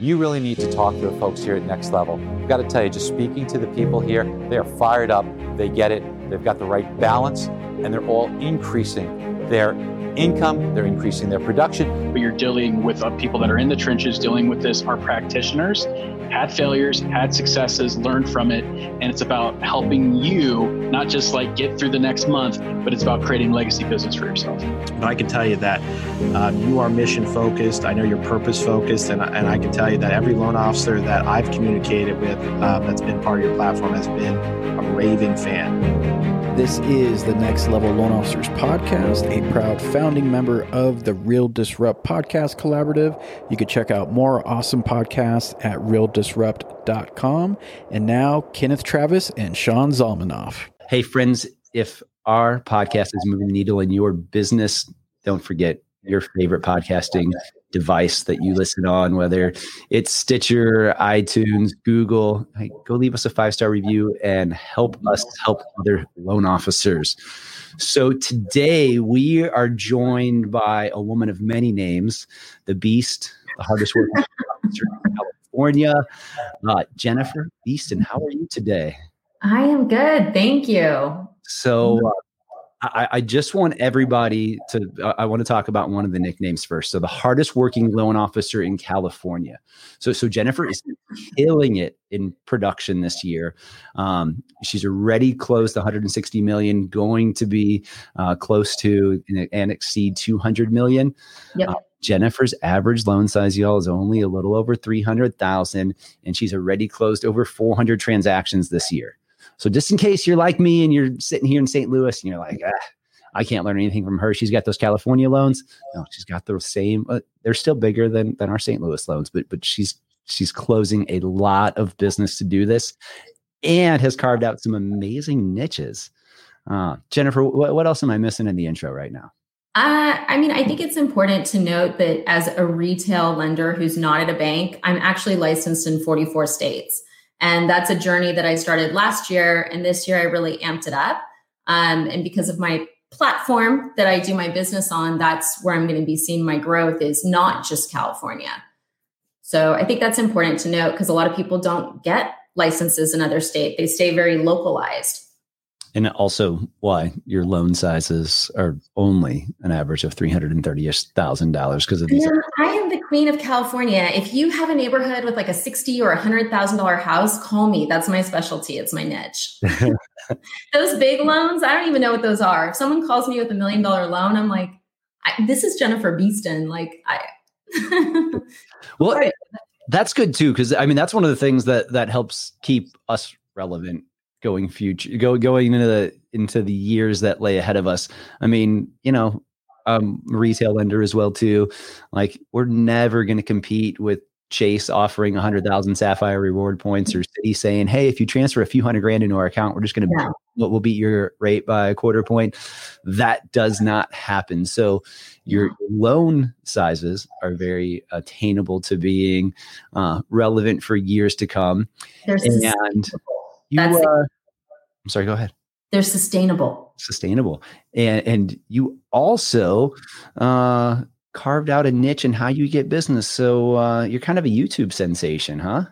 you really need to talk to the folks here at Next Level. I've got to tell you, just speaking to the people here, they are fired up, they get it, they've got the right balance, and they're all increasing their income, they're increasing their production. But you're dealing with uh, people that are in the trenches dealing with this, are practitioners, had failures, had successes, learned from it. And it's about helping you not just like get through the next month, but it's about creating legacy business for yourself. But I can tell you that um, you are mission focused. I know you're purpose focused. And, and I can tell you that every loan officer that I've communicated with um, that's been part of your platform has been a raving fan. This is the Next Level Loan Officers Podcast, a proud founding member of the Real Disrupt Podcast Collaborative. You can check out more awesome podcasts at realdisrupt.com. And now, Kenneth Travis and Sean Zalmanoff. Hey, friends, if our podcast is moving the needle in your business, don't forget your favorite podcasting device that you listen on, whether it's Stitcher, iTunes, Google. Hey, go leave us a five star review and help us help other loan officers. So today we are joined by a woman of many names, the Beast, the hardest working officer in California, uh, Jennifer Beeston. How are you today? I am good, thank you. So. Uh, I, I, just want everybody to. Uh, I want to talk about one of the nicknames first. So the hardest working loan officer in California. So so Jennifer is killing it in production this year. Um, she's already closed 160 million, going to be uh, close to and exceed 200 million. Yep. Uh, Jennifer's average loan size, y'all, is only a little over 300,000, and she's already closed over 400 transactions this year. So just in case you're like me and you're sitting here in St. Louis and you're like, ah, I can't learn anything from her. She's got those California loans. No, she's got the same. Uh, they're still bigger than than our St. Louis loans, but but she's she's closing a lot of business to do this, and has carved out some amazing niches. Uh, Jennifer, what, what else am I missing in the intro right now? Uh, I mean, I think it's important to note that as a retail lender who's not at a bank, I'm actually licensed in 44 states. And that's a journey that I started last year. And this year I really amped it up. Um, and because of my platform that I do my business on, that's where I'm going to be seeing my growth is not just California. So I think that's important to note because a lot of people don't get licenses in other states. They stay very localized. And also why your loan sizes are only an average of $330,000 because of these. Yeah, I am the queen of California. If you have a neighborhood with like a 60 or a $100,000 house, call me. That's my specialty. It's my niche. those big loans, I don't even know what those are. If someone calls me with a million dollar loan, I'm like, this is Jennifer Beeston. Like I. well, that's good too. Cause I mean, that's one of the things that, that helps keep us relevant going future go going into the into the years that lay ahead of us. I mean you know um retail lender as well too. Like we're never going to compete with chase offering 100000 sapphire reward points or citi saying hey if you transfer a few hundred grand into our account we're just going to yeah. we'll beat your rate by a quarter point. That does not happen. So your loan sizes are very attainable to being uh, relevant for years to come. There's and you, uh, I'm sorry, go ahead. They're sustainable. Sustainable. And, and you also uh, carved out a niche in how you get business. So uh, you're kind of a YouTube sensation, huh?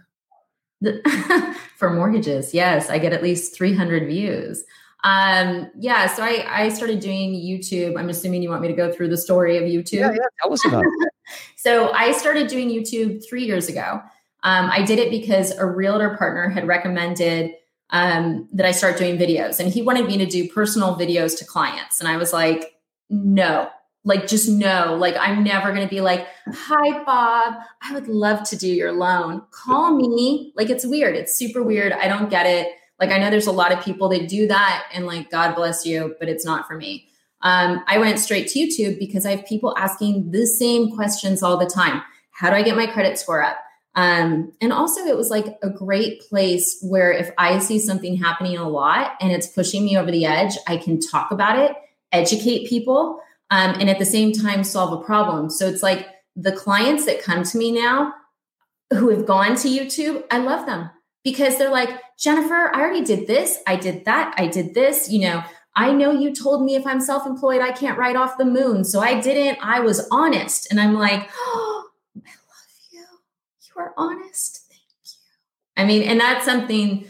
For mortgages, yes. I get at least 300 views. Um, yeah, so I, I started doing YouTube. I'm assuming you want me to go through the story of YouTube. Yeah, yeah. Tell us about it. so I started doing YouTube three years ago. Um, I did it because a realtor partner had recommended um, that I start doing videos. And he wanted me to do personal videos to clients. And I was like, no, like just no. Like I'm never going to be like, hi, Bob, I would love to do your loan. Call me. Like it's weird. It's super weird. I don't get it. Like I know there's a lot of people that do that and like, God bless you, but it's not for me. Um, I went straight to YouTube because I have people asking the same questions all the time. How do I get my credit score up? Um, and also, it was like a great place where if I see something happening a lot and it's pushing me over the edge, I can talk about it, educate people, um, and at the same time solve a problem. So it's like the clients that come to me now who have gone to YouTube, I love them because they're like, Jennifer, I already did this, I did that, I did this, you know. I know you told me if I'm self employed, I can't write off the moon. So I didn't. I was honest. And I'm like, oh, are honest. Thank you. I mean, and that's something,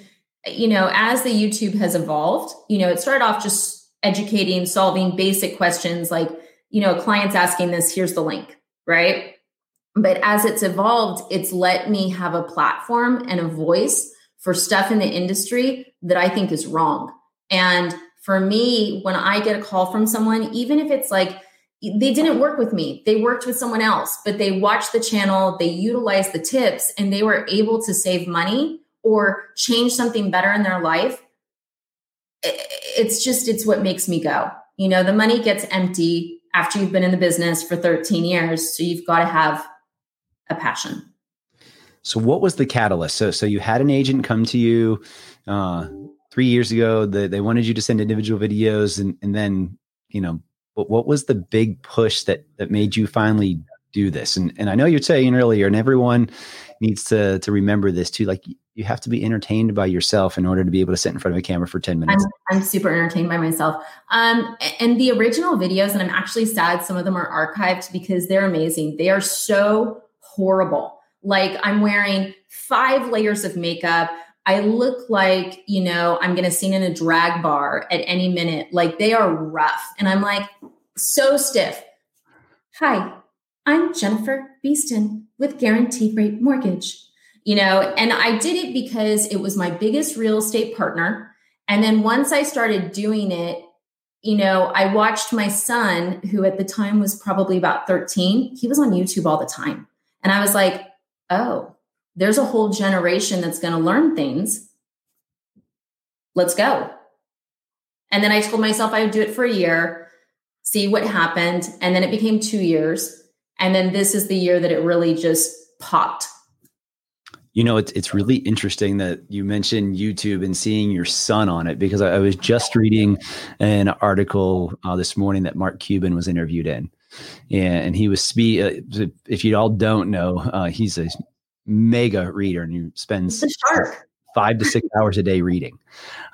you know, as the YouTube has evolved, you know, it started off just educating, solving basic questions like, you know, clients asking this, here's the link, right? But as it's evolved, it's let me have a platform and a voice for stuff in the industry that I think is wrong. And for me, when I get a call from someone, even if it's like they didn't work with me, they worked with someone else, but they watched the channel, they utilized the tips, and they were able to save money or change something better in their life. It's just, it's what makes me go. You know, the money gets empty after you've been in the business for 13 years. So you've got to have a passion. So what was the catalyst? So so you had an agent come to you uh, three years ago that they wanted you to send individual videos and, and then, you know, but what was the big push that, that made you finally do this? And, and I know you're saying earlier, and everyone needs to, to remember this too. Like you have to be entertained by yourself in order to be able to sit in front of a camera for 10 minutes. I'm, I'm super entertained by myself. Um, and the original videos, and I'm actually sad some of them are archived because they're amazing. They are so horrible. Like I'm wearing five layers of makeup. I look like, you know, I'm going to sing in a drag bar at any minute. Like they are rough. And I'm like, so stiff. Hi, I'm Jennifer Beeston with Guaranteed Rate Mortgage. You know, and I did it because it was my biggest real estate partner. And then once I started doing it, you know, I watched my son, who at the time was probably about 13, he was on YouTube all the time. And I was like, oh, there's a whole generation that's going to learn things. Let's go. And then I told myself I would do it for a year, see what happened. And then it became two years. And then this is the year that it really just popped. You know, it's it's really interesting that you mentioned YouTube and seeing your son on it because I, I was just reading an article uh, this morning that Mark Cuban was interviewed in, and he was speak. Uh, if you all don't know, uh, he's a mega reader and he spends five to six hours a day reading.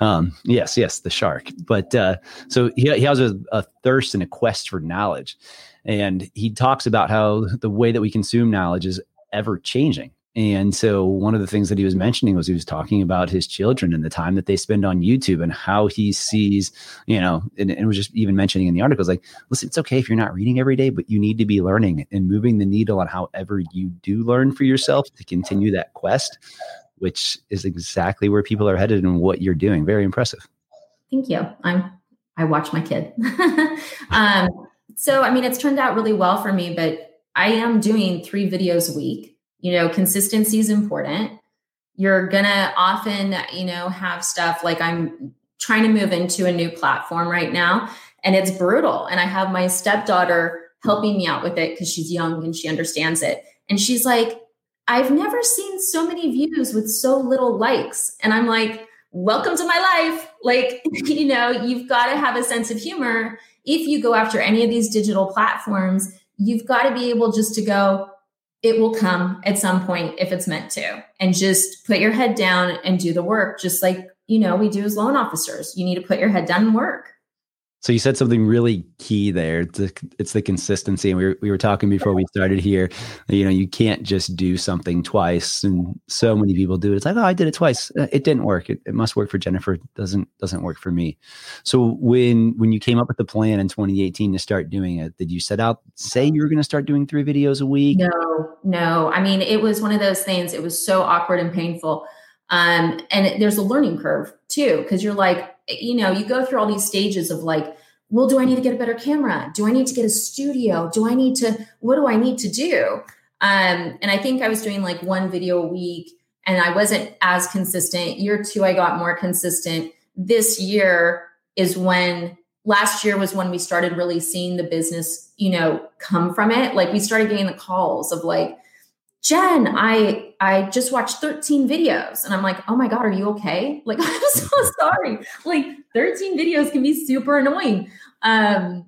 Um, yes, yes, the shark. But uh, so he, he has a, a, thirst and a quest for knowledge. And he talks about how the way that we consume knowledge is ever changing. And so one of the things that he was mentioning was he was talking about his children and the time that they spend on YouTube and how he sees, you know, and, and was just even mentioning in the article, like, listen, it's okay if you're not reading every day, but you need to be learning and moving the needle on however you do learn for yourself to continue that quest, which is exactly where people are headed and what you're doing. Very impressive. Thank you. I'm I watch my kid. um, so I mean it's turned out really well for me, but I am doing three videos a week you know consistency is important. You're gonna often you know have stuff like i'm trying to move into a new platform right now and it's brutal and i have my stepdaughter helping me out with it because she's young and she understands it and she's like i've never seen so many views with so little likes and i'm like welcome to my life. Like you know you've got to have a sense of humor. If you go after any of these digital platforms you've got to be able just to go it will come at some point if it's meant to. And just put your head down and do the work, just like, you know, we do as loan officers. You need to put your head down and work. So you said something really key there. It's the, it's the consistency. And we were, we were talking before we started here. You know, you can't just do something twice. And so many people do it. It's like, oh, I did it twice. Uh, it didn't work. It, it must work for Jennifer. It doesn't doesn't work for me. So when when you came up with the plan in 2018 to start doing it, did you set out say you were going to start doing three videos a week? No, no. I mean, it was one of those things. It was so awkward and painful. Um, and there's a learning curve too, because you're like, you know, you go through all these stages of like, well, do I need to get a better camera? Do I need to get a studio? Do I need to, what do I need to do? Um, and I think I was doing like one video a week and I wasn't as consistent. Year two, I got more consistent. This year is when last year was when we started really seeing the business, you know, come from it. Like we started getting the calls of like, Jen, I I just watched 13 videos and I'm like, "Oh my god, are you okay?" Like I'm so sorry. Like 13 videos can be super annoying. Um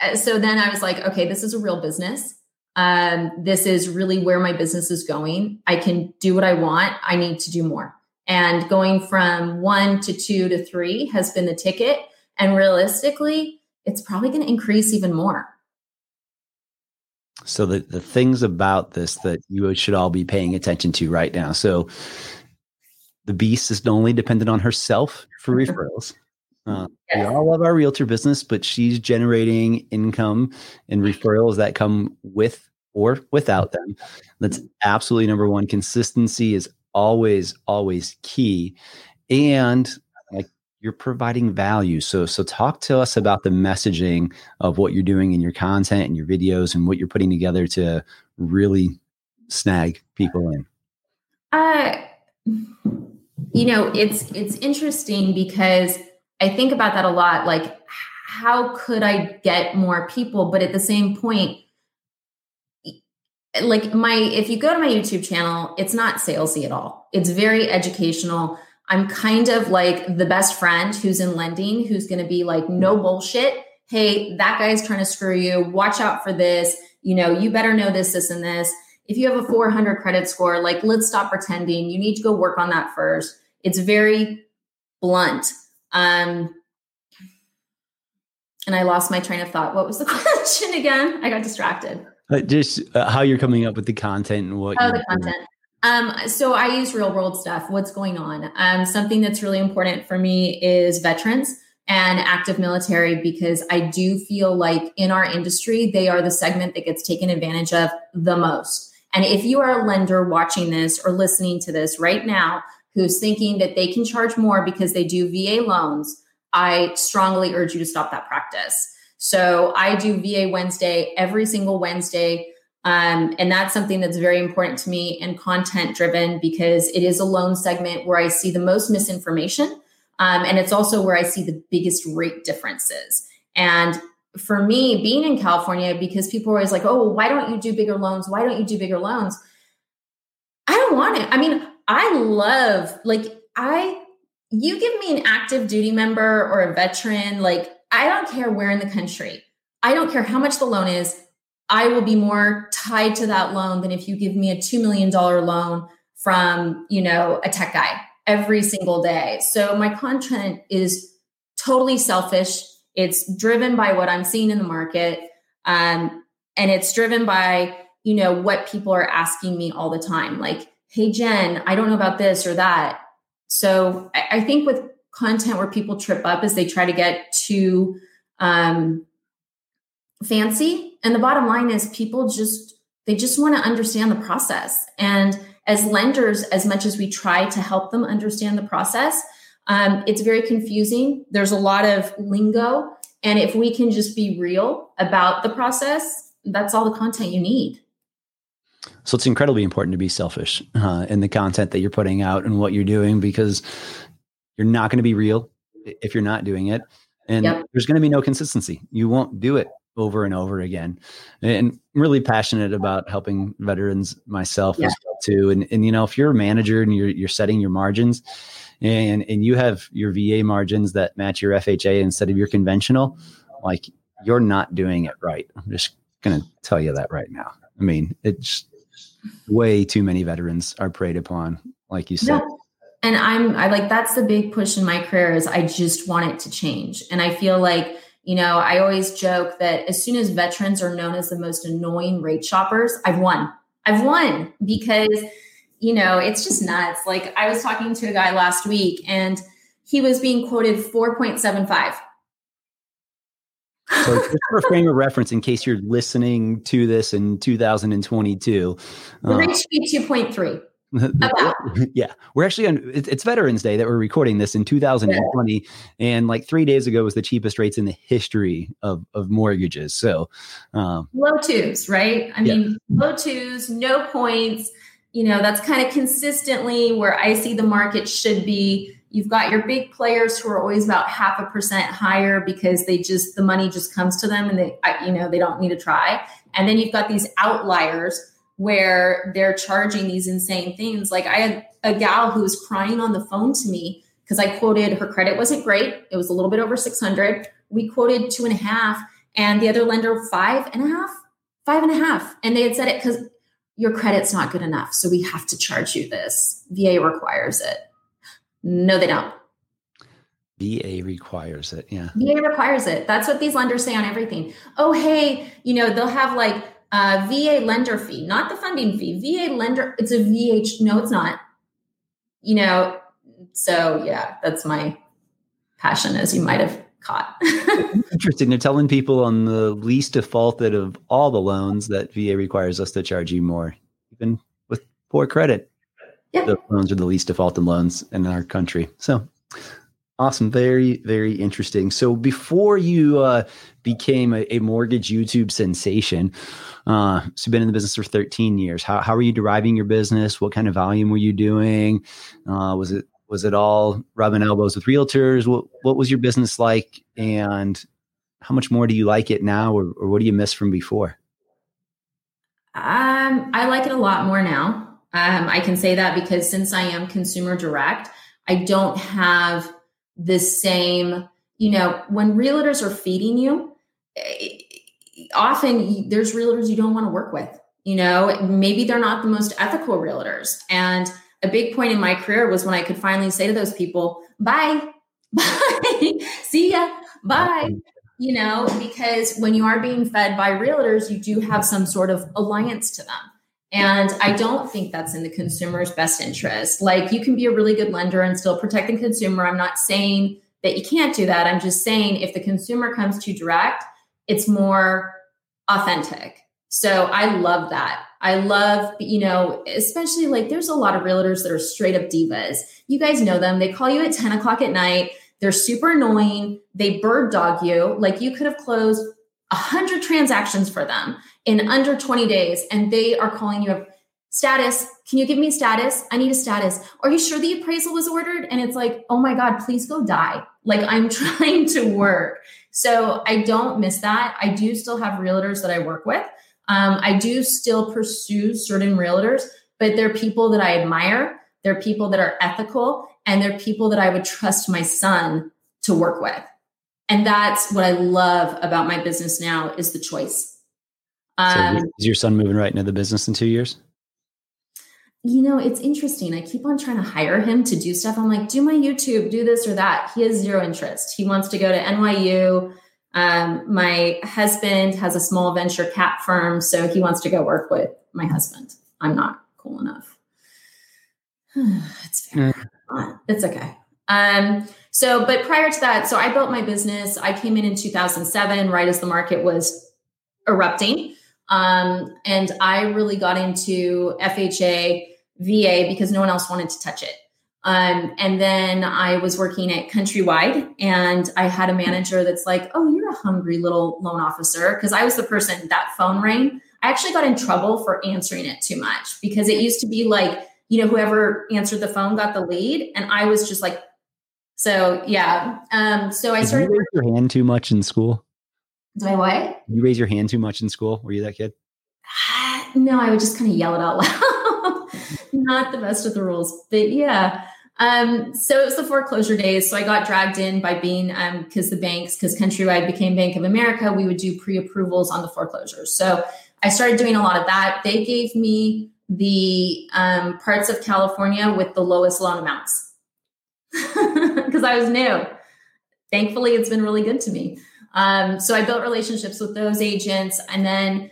uh, so then I was like, "Okay, this is a real business. Um this is really where my business is going. I can do what I want. I need to do more." And going from 1 to 2 to 3 has been the ticket and realistically, it's probably going to increase even more So the, the things about this that you should all be paying attention to right now. So the beast is only dependent on herself for referrals. Uh, yes. We all love our realtor business, but she's generating income and referrals that come with or without them. That's absolutely number one. Consistency is always, always key. And you're providing value. So so talk to us about the messaging of what you're doing in your content and your videos and what you're putting together to really snag people in. Uh you know, it's it's interesting because I think about that a lot. Like, how could I get more people? But at the same point, like my if you go to my YouTube channel, it's not salesy at all. It's very educational. I'm kind of like the best friend who's in lending, who's going to be like, no bullshit. Hey, that guy's trying to screw you. Watch out for this. You know, you better know this, this, and this. If you have a 400 credit score, like, let's stop pretending. You need to go work on that first. It's very blunt. Um, and I lost my train of thought. What was the question again? I got distracted. Uh, just uh, how you're coming up with the content and what. Oh, the content. Um, so I use real world stuff. What's going on? Um, something that's really important for me is veterans and active military because I do feel like in our industry, they are the segment that gets taken advantage of the most. And if you are a lender watching this or listening to this right now who's thinking that they can charge more because they do VA loans, I strongly urge you to stop that practice. So I do VA Wednesday every single Wednesday. Um, and that's something that's very important to me and content driven because it is a loan segment where I see the most misinformation. Um, and it's also where I see the biggest rate differences. And for me, being in California, because people are always like, oh, why don't you do bigger loans? Why don't you do bigger loans? I don't want it. I mean, I love, like, I, you give me an active duty member or a veteran, like, I don't care where in the country. I don't care how much the loan is. I will be more tied to that loan than if you give me a $2 million loan from, you know, a tech guy every single day. So my content is totally selfish. It's driven by what I'm seeing in the market. Um, and it's driven by, you know, what people are asking me all the time. Like, hey, Jen, I don't know about this or that. So I, I think with content where people trip up is they try to get too um, fancy. And the bottom line is people just they just want to understand the process. And as lenders, as much as we try to help them understand the process, um, it's very confusing. There's a lot of lingo. And if we can just be real about the process, that's all the content you need. So it's incredibly important to be selfish uh, in the content that you're putting out and what you're doing because you're not going to be real if you're not doing it. And yep. there's going to be no consistency. You won't do it over and over again. And I'm really passionate about helping veterans myself yeah. as well too. And and you know, if you're a manager and you're you're setting your margins and and you have your VA margins that match your FHA instead of your conventional, like you're not doing it right. I'm just going to tell you that right now. I mean, it's way too many veterans are preyed upon, like you said. And i'm i like that's the big push in my career is i just want it to change and i feel like you know i always joke that as soon as veterans are known as the most annoying rate shoppers i've won. I've won because you know it's just nuts. Like i was talking to a guy last week and he was being quoted 4.75 so just for frame of reference, in case you're listening to this in 2022, the uh, rate should be 2.3. yeah, we're actually on. It's Veterans Day that we're recording this in 2020, yeah. and like three days ago was the cheapest rates in the history of of mortgages. So um, low twos, right? I yeah. mean, low twos, no points. You know, that's kind of consistently where I see the market should be. You've got your big players who are always about half a percent higher because they just the money just comes to them and they, you know, they don't need to try. And then you've got these outliers where they're charging these insane things. Like I had a gal who was crying on the phone to me because I quoted her credit wasn't great. It was a little bit over 600. We quoted two and a half, and the other lender five and a half, five and a half. And they had said it because your credit's not good enough. So we have to charge you this. VA requires it. No, they don't. VA requires it. Yeah. VA requires it. That's what these lenders say on everything. Oh, hey, you know, they'll have like Uh, VA lender fee, not the funding fee. VA lender, it's a VH. No, it's not. You know, so yeah, that's my passion, as you might have caught. Interesting. They're telling people on the least defaulted of all the loans that VA requires us to charge you more, even with poor credit. Yeah. The loans are the least defaulted loans in our country. So Awesome. Very, very interesting. So before you uh, became a, a, mortgage YouTube sensation, uh, so you've been in the business for 13 years. How, how are you deriving your business? What kind of volume were you doing? Uh, was it was it all rubbing elbows with realtors? What what was your business like, and how much more do you like it now, or, or what do you miss from before? Um, I like it a lot more now. Um, I can say that because since I am consumer direct, I don't have the same, you know, when realtors are feeding you, eh, often there's realtors you don't want to work with. You know, maybe they're not the most ethical realtors. And a big point in my career was when I could finally say to those people, bye, bye, see ya, bye. You know, because when you are being fed by realtors, you do have some sort of alliance to them. And I don't think that's in the consumer's best interest. Like you can be a really good lender and still protect the consumer. I'm not saying that you can't do that. I'm just saying if the consumer comes to direct, it's more authentic. So I love that. I love, you know, especially like there's a lot of realtors that are straight up divas. You guys know them. They call you at 10 o'clock at night. They're super annoying. They bird dog you. Like you could have closed 100 transactions for them in under 20 days and they are calling you up status. Can you give me status? I need a status. Are you sure the appraisal was ordered? And it's like oh my god please go die. Like i'm trying to work. So i don't miss that. I do still have realtors that i work with. Um, i do still pursue certain realtors but they're people that i admire. They're people that are ethical and they're people that i would trust my son to work with. And that's what i love about my business now is the choice um, so is your son moving right into the business in two years? You know, it's interesting. I keep on trying to hire him to do stuff. I'm like, do my YouTube, do this or that. He has zero interest. He wants to go to NYU. Um, my husband has a small venture cap firm, so he wants to go work with my husband. I'm not cool enough. it's fair. Mm. It's okay. Um, so, but prior to that, so I built my business. I came in in 2007, right as the market was erupting. Um, and I really got into FHA VA because no one else wanted to touch it. Um, and then I was working at Countrywide, and I had a manager that's like, "Oh, you're a hungry little loan officer," because I was the person that phone rang. I actually got in trouble for answering it too much because it used to be like, you know, whoever answered the phone got the lead, and I was just like, so yeah. Um, so I Did started. You raise your hand too much in school? Do I what? You raise your hand too much in school? Were you that kid? no, I would just kind of yell it out loud. Not the best of the rules, but yeah. Um, so it was the foreclosure days. So I got dragged in by being um because um, the banks, because Countrywide became Bank of America, we would do pre-approvals on the foreclosures. So I started doing a lot of that. They gave me the um, parts of California with the lowest loan amounts because I was new. Thankfully, it's been really good to me. Um, so I built relationships with those agents, and then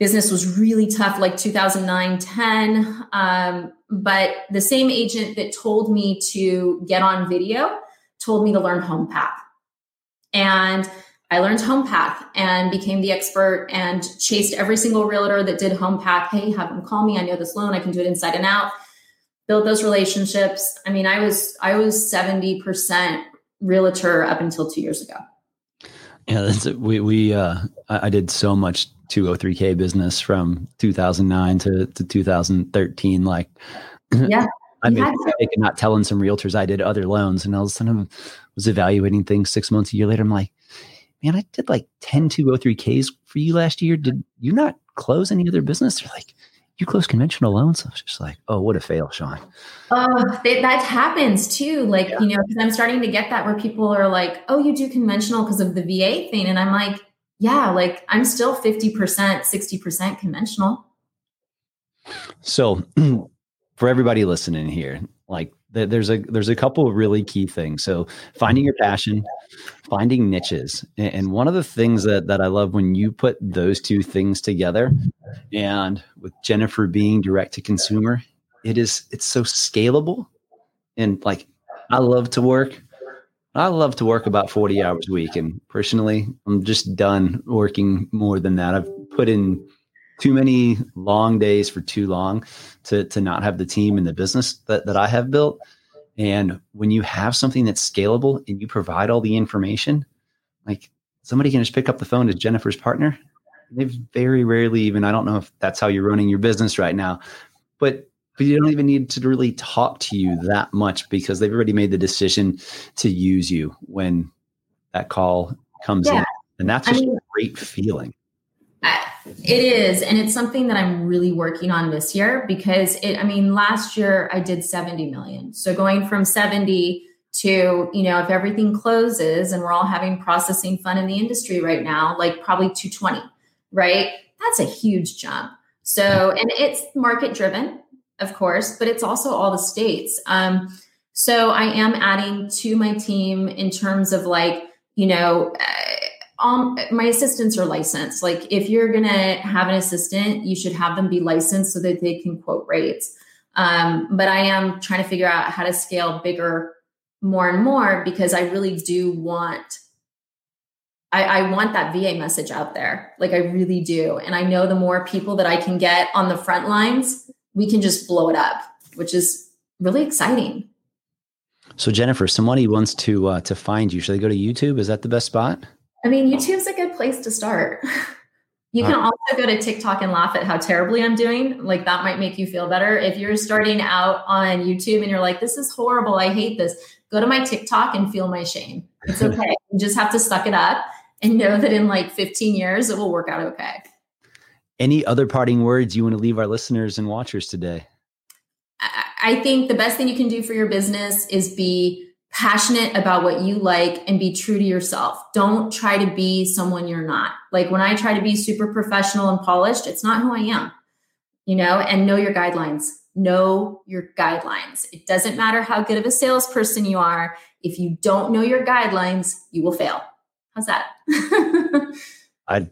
business was really tough, like 2009, 10. Um, but the same agent that told me to get on video told me to learn HomePath, and I learned HomePath and became the expert and chased every single realtor that did HomePath. Hey, have them call me. I know this loan. I can do it inside and out. Build those relationships. I mean, I was I was 70% realtor up until two years ago. Yeah, that's we we uh I did so much 203k business from 2009 to, to 2013 like yeah. I made mistake not telling some realtors I did other loans and all of a sudden I was evaluating things six months a year later I'm like man I did like 10 203ks for you last year. Did you not close any other business? They're like you close conventional loans. I was just like, oh, what a fail, Sean. Oh, that happens too. Like, yeah. you know, because I'm starting to get that where people are like, oh, you do conventional because of the VA thing. And I'm like, yeah, like I'm still 50%, 60% conventional. So for everybody listening here, like there's a there's a couple of really key things. So finding your passion, finding niches, and one of the things that that I love when you put those two things together, and with Jennifer being direct to consumer, it is it's so scalable, and like I love to work. I love to work about 40 hours a week. And personally, I'm just done working more than that. I've put in too many long days for too long to to not have the team and the business that, that I have built. And when you have something that's scalable and you provide all the information, like somebody can just pick up the phone to Jennifer's partner. They very rarely even, I don't know if that's how you're running your business right now, but but you don't even need to really talk to you that much because they've already made the decision to use you when that call comes yeah. in. And that's I mean, a great feeling. It is. And it's something that I'm really working on this year because it, I mean, last year I did 70 million. So going from 70 to, you know, if everything closes and we're all having processing fun in the industry right now, like probably 220, right? That's a huge jump. So, and it's market driven, of course, but it's also all the states. Um, so I am adding to my team in terms of like, you know, um, my assistants are licensed. Like if you're going to have an assistant, you should have them be licensed so that they can quote rates. Um, but I am trying to figure out how to scale bigger more and more because I really do want I, I, want that VA message out there. Like I really do. And I know the more people that I can get on the front lines, we can just blow it up, which is really exciting. So Jennifer, somebody wants to uh, to find you. Should they go to YouTube? Is that the best spot? I mean, YouTube's a good place to start. You can also go to TikTok and laugh at how terribly I'm doing. Like that might make you feel better. If you're starting out on YouTube and you're like, this is horrible, I hate this, go to my TikTok and feel my shame. It's okay. you just have to suck it up and know that in like 15 years, it will work out okay. Any other parting words you want to leave our listeners and watchers today? I think the best thing you can do for your business is be passionate about what you like and be true to yourself. Don't try to be someone you're not. Like when I try to be super professional and polished, it's not who I am, you know, and know your guidelines. Know your guidelines. It doesn't matter how good of a salesperson you are. If you don't know your guidelines, you will fail. How's that? I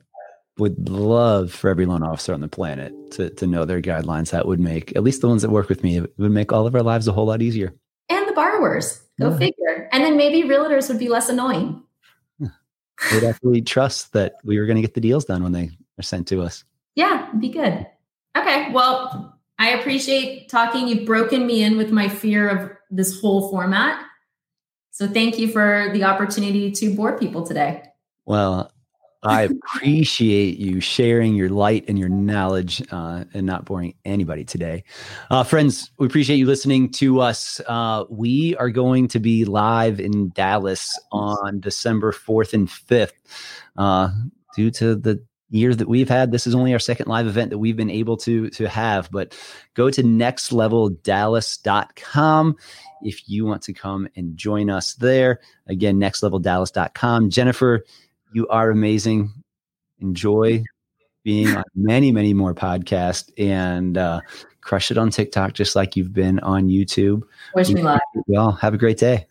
would love for every loan officer on the planet to, to know their guidelines. That would make, at least the ones that work with me, it would make all of our lives a whole lot easier. And the borrowers Go yeah. figure. And then maybe realtors would be less annoying. They'd actually trust that we were going to get the deals done when they are sent to us. Yeah, be good. Okay. Well, I appreciate talking. You've broken me in with my fear of this whole format. So thank you for the opportunity to bore people today. Well, I appreciate you sharing your light and your knowledge uh, and not boring anybody today. Uh, friends, we appreciate you listening to us. Uh, we are going to be live in Dallas on December 4th and 5th. Uh, due to the year that we've had, this is only our second live event that we've been able to, to have. But go to nextleveldallas.com if you want to come and join us there. Again, nextleveldallas.com. Jennifer, you are amazing. Enjoy being on many, many more podcasts and uh, crush it on TikTok just like you've been on YouTube. Wish me luck. Well, have a great day.